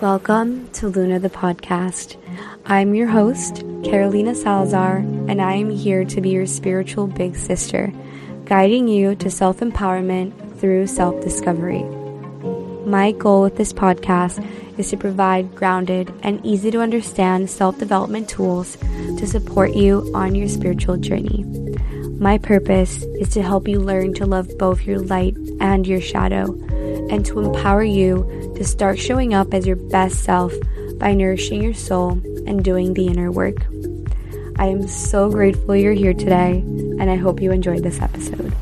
Welcome to Luna the podcast. I'm your host, Carolina Salazar, and I am here to be your spiritual big sister, guiding you to self empowerment through self discovery. My goal with this podcast is to provide grounded and easy to understand self development tools to support you on your spiritual journey. My purpose is to help you learn to love both your light and your shadow, and to empower you to start showing up as your best self by nourishing your soul and doing the inner work. I am so grateful you're here today, and I hope you enjoyed this episode.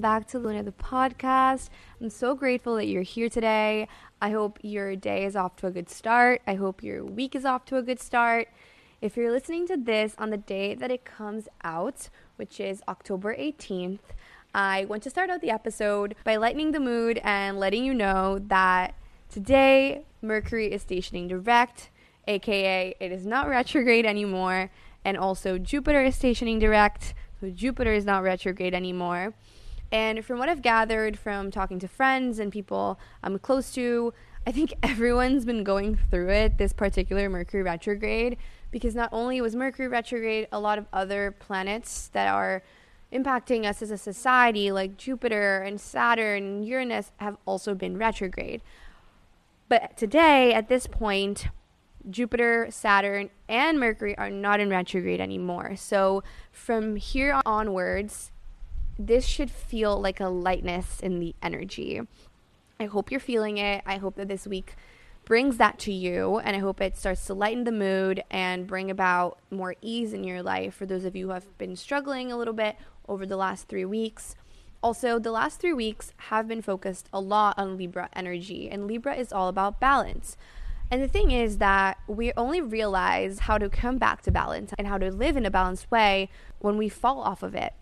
Back to Luna the podcast. I'm so grateful that you're here today. I hope your day is off to a good start. I hope your week is off to a good start. If you're listening to this on the day that it comes out, which is October 18th, I want to start out the episode by lightening the mood and letting you know that today Mercury is stationing direct, aka it is not retrograde anymore, and also Jupiter is stationing direct, so Jupiter is not retrograde anymore. And from what I've gathered from talking to friends and people I'm close to, I think everyone's been going through it, this particular Mercury retrograde because not only was Mercury retrograde, a lot of other planets that are impacting us as a society, like Jupiter and Saturn and Uranus, have also been retrograde. But today, at this point, Jupiter, Saturn, and Mercury are not in retrograde anymore. So from here onwards, this should feel like a lightness in the energy. I hope you're feeling it. I hope that this week brings that to you. And I hope it starts to lighten the mood and bring about more ease in your life for those of you who have been struggling a little bit over the last three weeks. Also, the last three weeks have been focused a lot on Libra energy, and Libra is all about balance. And the thing is that we only realize how to come back to balance and how to live in a balanced way when we fall off of it,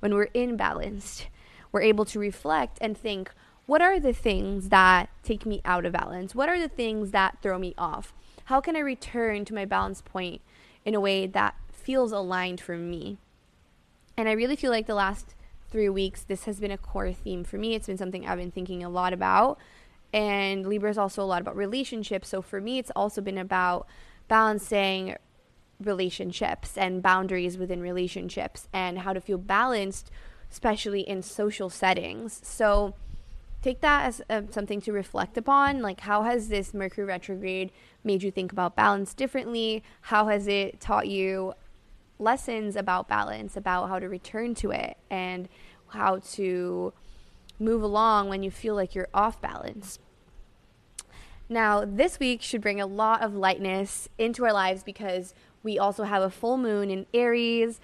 when we're imbalanced. We're able to reflect and think, what are the things that take me out of balance? What are the things that throw me off? How can I return to my balance point in a way that feels aligned for me? And I really feel like the last three weeks, this has been a core theme for me. It's been something I've been thinking a lot about. And Libra is also a lot about relationships. So for me, it's also been about balancing relationships and boundaries within relationships and how to feel balanced, especially in social settings. So, take that as uh, something to reflect upon. Like, how has this Mercury retrograde made you think about balance differently? How has it taught you lessons about balance, about how to return to it, and how to move along when you feel like you're off balance? Now, this week should bring a lot of lightness into our lives because we also have a full moon in Aries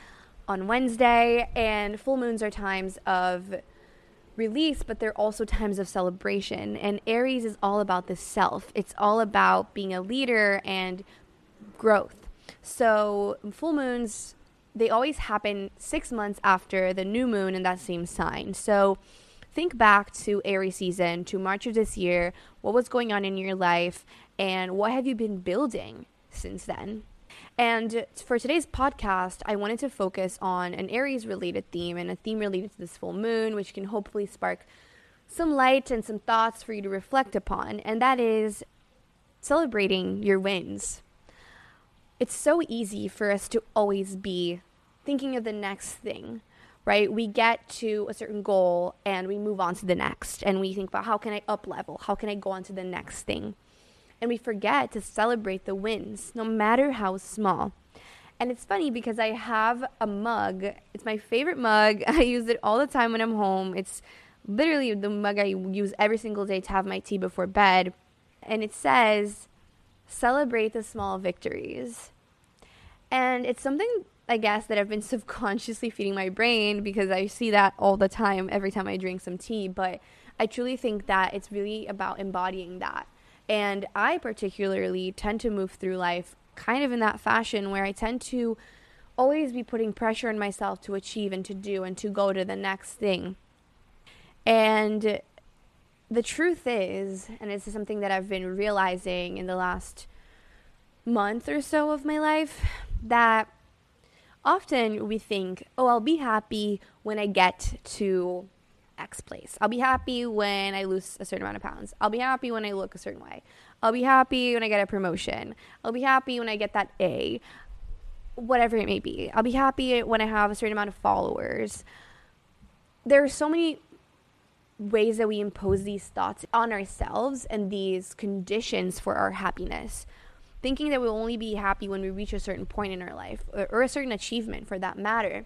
on Wednesday, and full moons are times of release, but they're also times of celebration. And Aries is all about the self, it's all about being a leader and growth. So, full moons, they always happen six months after the new moon in that same sign. So, think back to Aries season, to March of this year. What was going on in your life, and what have you been building since then? And for today's podcast, I wanted to focus on an Aries related theme and a theme related to this full moon, which can hopefully spark some light and some thoughts for you to reflect upon, and that is celebrating your wins. It's so easy for us to always be thinking of the next thing, right? We get to a certain goal and we move on to the next, and we think about how can I up level? How can I go on to the next thing? And we forget to celebrate the wins, no matter how small. And it's funny because I have a mug. It's my favorite mug. I use it all the time when I'm home. It's literally the mug I use every single day to have my tea before bed. And it says, celebrate the small victories. And it's something I guess that I've been subconsciously feeding my brain because I see that all the time every time I drink some tea, but I truly think that it's really about embodying that. And I particularly tend to move through life kind of in that fashion where I tend to always be putting pressure on myself to achieve and to do and to go to the next thing. And the truth is, and this is something that I've been realizing in the last month or so of my life, that often we think, oh, I'll be happy when I get to X place. I'll be happy when I lose a certain amount of pounds. I'll be happy when I look a certain way. I'll be happy when I get a promotion. I'll be happy when I get that A, whatever it may be. I'll be happy when I have a certain amount of followers. There are so many ways that we impose these thoughts on ourselves and these conditions for our happiness. Thinking that we'll only be happy when we reach a certain point in our life or, or a certain achievement for that matter.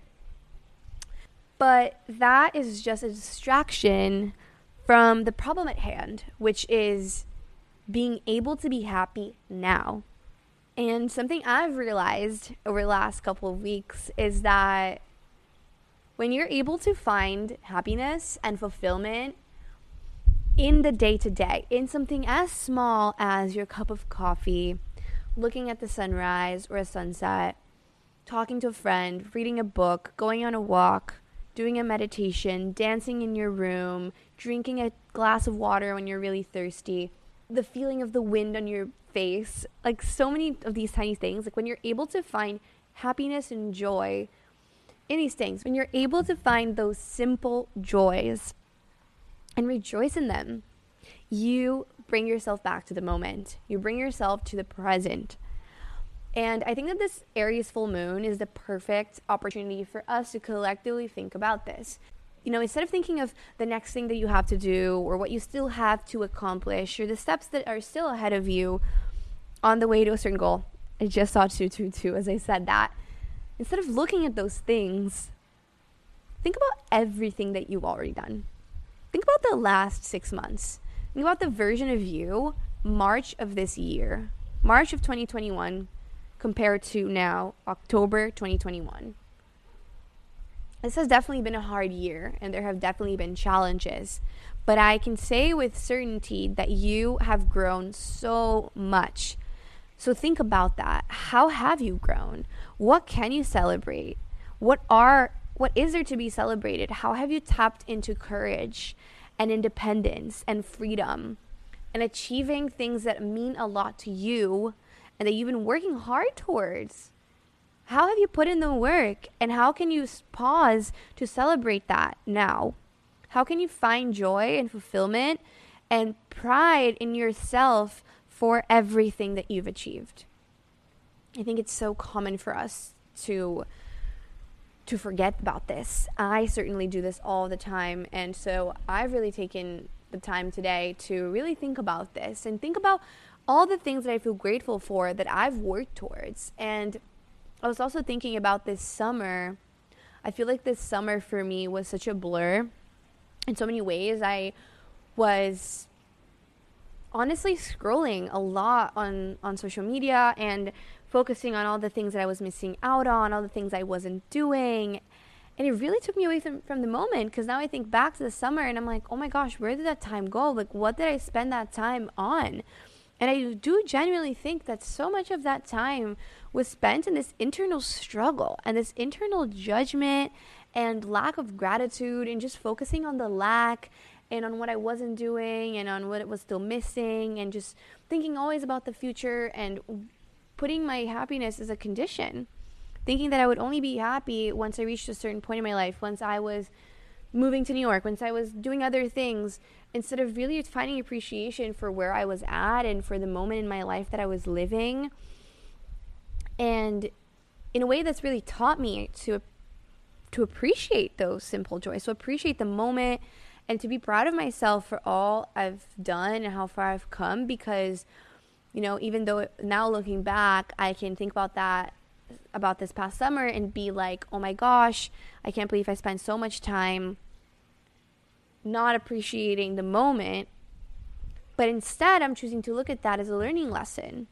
But that is just a distraction from the problem at hand, which is being able to be happy now. And something I've realized over the last couple of weeks is that when you're able to find happiness and fulfillment in the day to day, in something as small as your cup of coffee, looking at the sunrise or a sunset, talking to a friend, reading a book, going on a walk, doing a meditation, dancing in your room, drinking a glass of water when you're really thirsty, the feeling of the wind on your face, like so many of these tiny things, like when you're able to find happiness and joy in these things, when you're able to find those simple joys and rejoice in them, you bring yourself back to the moment. You bring yourself to the present. And I think that this Aries full moon is the perfect opportunity for us to collectively think about this you know, instead of thinking of the next thing that you have to do or what you still have to accomplish or the steps that are still ahead of you on the way to a certain goal, I just saw 222 as I said that. Instead of looking at those things, think about everything that you've already done. Think about the last six months. Think about the version of you, March of this year, March of 2021, compared to now, October 2021 this has definitely been a hard year and there have definitely been challenges. But I can say with certainty that you have grown so much. So think about that. How have you grown? What can you celebrate? What are what is there to be celebrated? How have you tapped into courage and independence and freedom and achieving things that mean a lot to you and that you've been working hard towards? How have you put in the work? And how can you pause to celebrate that now? How can you find joy and fulfillment and pride in yourself for everything that you've achieved? I think it's so common for us to to forget about this. I certainly do this all the time and so I've really taken the time today to really think about this and think about all the things that I feel grateful for that I've worked towards and I was also thinking about this summer. I feel like this summer for me was such a blur in so many ways. I was honestly scrolling a lot on on social media and focusing on all the things that I was missing out on, all the things I wasn't doing. And it really took me away from, from the moment because now I think back to the summer and I'm like, oh my gosh, where did that time go? Like, what did I spend that time on? And I do genuinely think that so much of that time was spent in this internal struggle and this internal judgment and lack of gratitude and just focusing on the lack and on what I wasn't doing and on what it was still missing and just thinking always about the future and putting my happiness as a condition. Thinking that I would only be happy once I reached a certain point in my life, once I was moving to New York, once I was doing other things, instead of really finding appreciation for where I was at and for the moment in my life that I was living. And in a way that's really taught me to to appreciate those simple joys, to appreciate the moment and to be proud of myself for all I've done and how far I've come because you know, even though now looking back, I can think about that about this past summer and be like, "Oh my gosh, I can't believe I spent so much time not appreciating the moment. But instead, I'm choosing to look at that as a learning lesson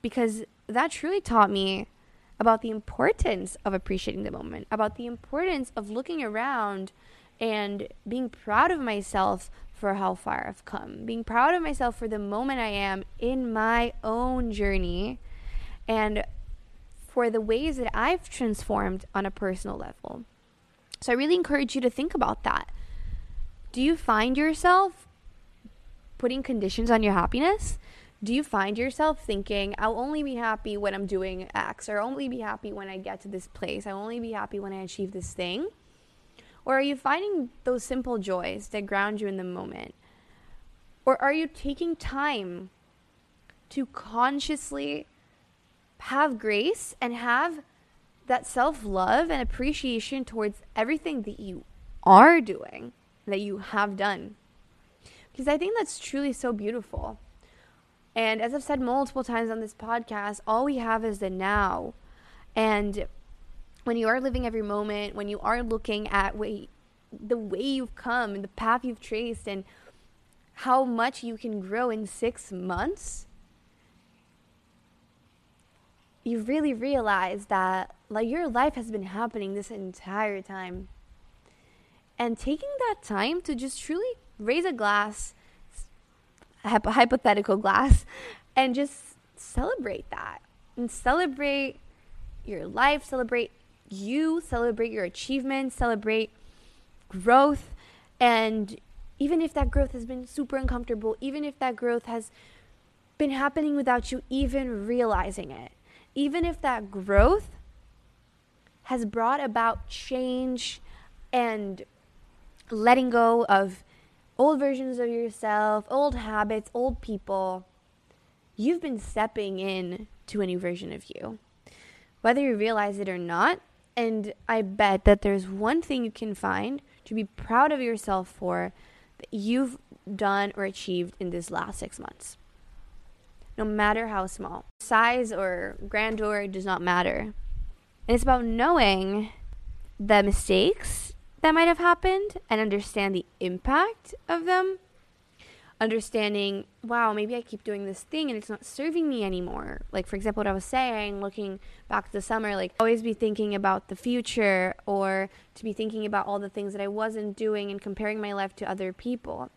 because that truly taught me about the importance of appreciating the moment, about the importance of looking around and being proud of myself for how far I've come, being proud of myself for the moment I am in my own journey, and for the ways that I've transformed on a personal level. So I really encourage you to think about that. Do you find yourself putting conditions on your happiness? Do you find yourself thinking, I'll only be happy when I'm doing X, or I'll only be happy when I get to this place, I'll only be happy when I achieve this thing? Or are you finding those simple joys that ground you in the moment? Or are you taking time to consciously have grace and have that self love and appreciation towards everything that you are doing, that you have done? Because I think that's truly so beautiful. And as I've said multiple times on this podcast, all we have is the now. And when you are living every moment, when you are looking at way, the way you've come and the path you've traced and how much you can grow in six months, you really realize that like your life has been happening this entire time. And taking that time to just truly raise a glass, a hypothetical glass, and just celebrate that. And celebrate your life, celebrate you, celebrate your achievements, celebrate growth. And even if that growth has been super uncomfortable, even if that growth has been happening without you even realizing it, even if that growth has brought about change and letting go of old versions of yourself, old habits, old people, you've been stepping in to a new version of you. Whether you realize it or not, and I bet that there's one thing you can find to be proud of yourself for that you've done or achieved in this last six months. No matter how small, size or grandeur does not matter. And it's about knowing the mistakes that might have happened and understand the impact of them understanding, wow, maybe I keep doing this thing and it's not serving me anymore. Like, for example, what I was saying, looking back to the summer, like, always be thinking about the future or to be thinking about all the things that I wasn't doing and comparing my life to other people.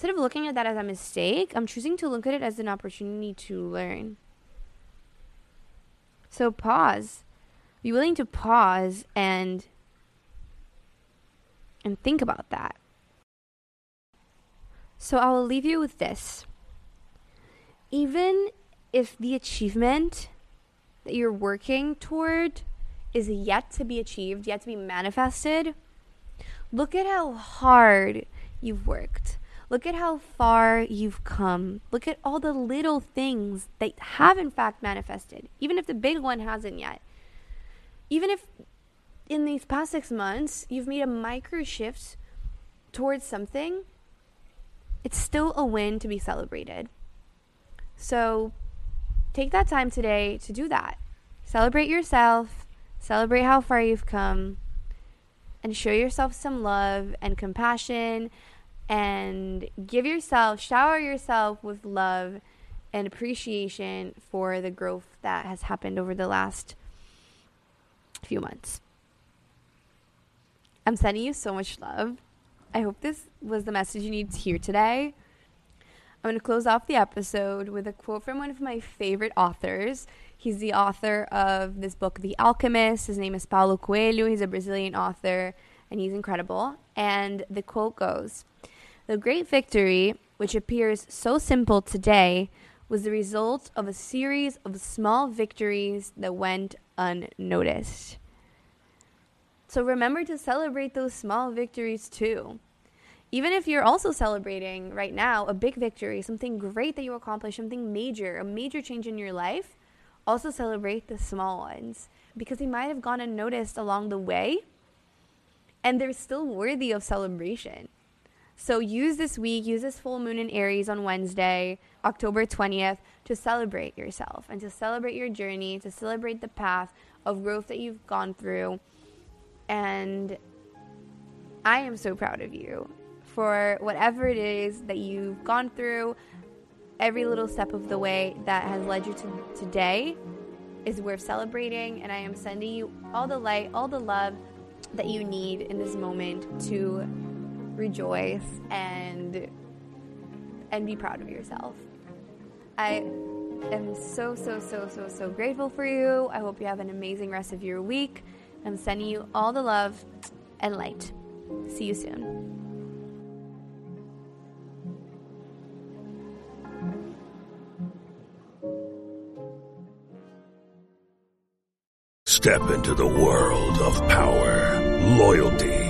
Instead of looking at that as a mistake, I'm choosing to look at it as an opportunity to learn. So pause. Be willing to pause and and think about that. So I will leave you with this. Even if the achievement that you're working toward is yet to be achieved, yet to be manifested, look at how hard you've worked. Look at how far you've come. Look at all the little things that have, in fact, manifested, even if the big one hasn't yet. Even if in these past six months you've made a micro shift towards something it's still a win to be celebrated. So take that time today to do that. Celebrate yourself, celebrate how far you've come, and show yourself some love and compassion and give yourself, shower yourself with love and appreciation for the growth that has happened over the last few months. I'm sending you so much love. I hope this was the message you need to hear today. I'm going to close off the episode with a quote from one of my favorite authors. He's the author of this book, The Alchemist. His name is Paulo Coelho. He's a Brazilian author, and he's incredible. And the quote goes The great victory, which appears so simple today, was the result of a series of small victories that went unnoticed. So remember to celebrate those small victories too. Even if you're also celebrating right now a big victory, something great that you accomplished, something major, a major change in your life, also celebrate the small ones because they might have gone unnoticed along the way and they're still worthy of celebration. So use this week, use this full moon in Aries on Wednesday, October 20th, to celebrate yourself and to celebrate your journey, to celebrate the path of growth that you've gone through and I am so proud of you for whatever it is that you've gone through, every little step of the way that has led you to today. is worth celebrating, and I am sending you all the light, all the love that you need in this moment to rejoice and and be proud of yourself. I am so so so so so grateful for you. I hope you have an amazing rest of your week. I'm sending you all the love and light. See you soon. Step into the world of power, loyalty,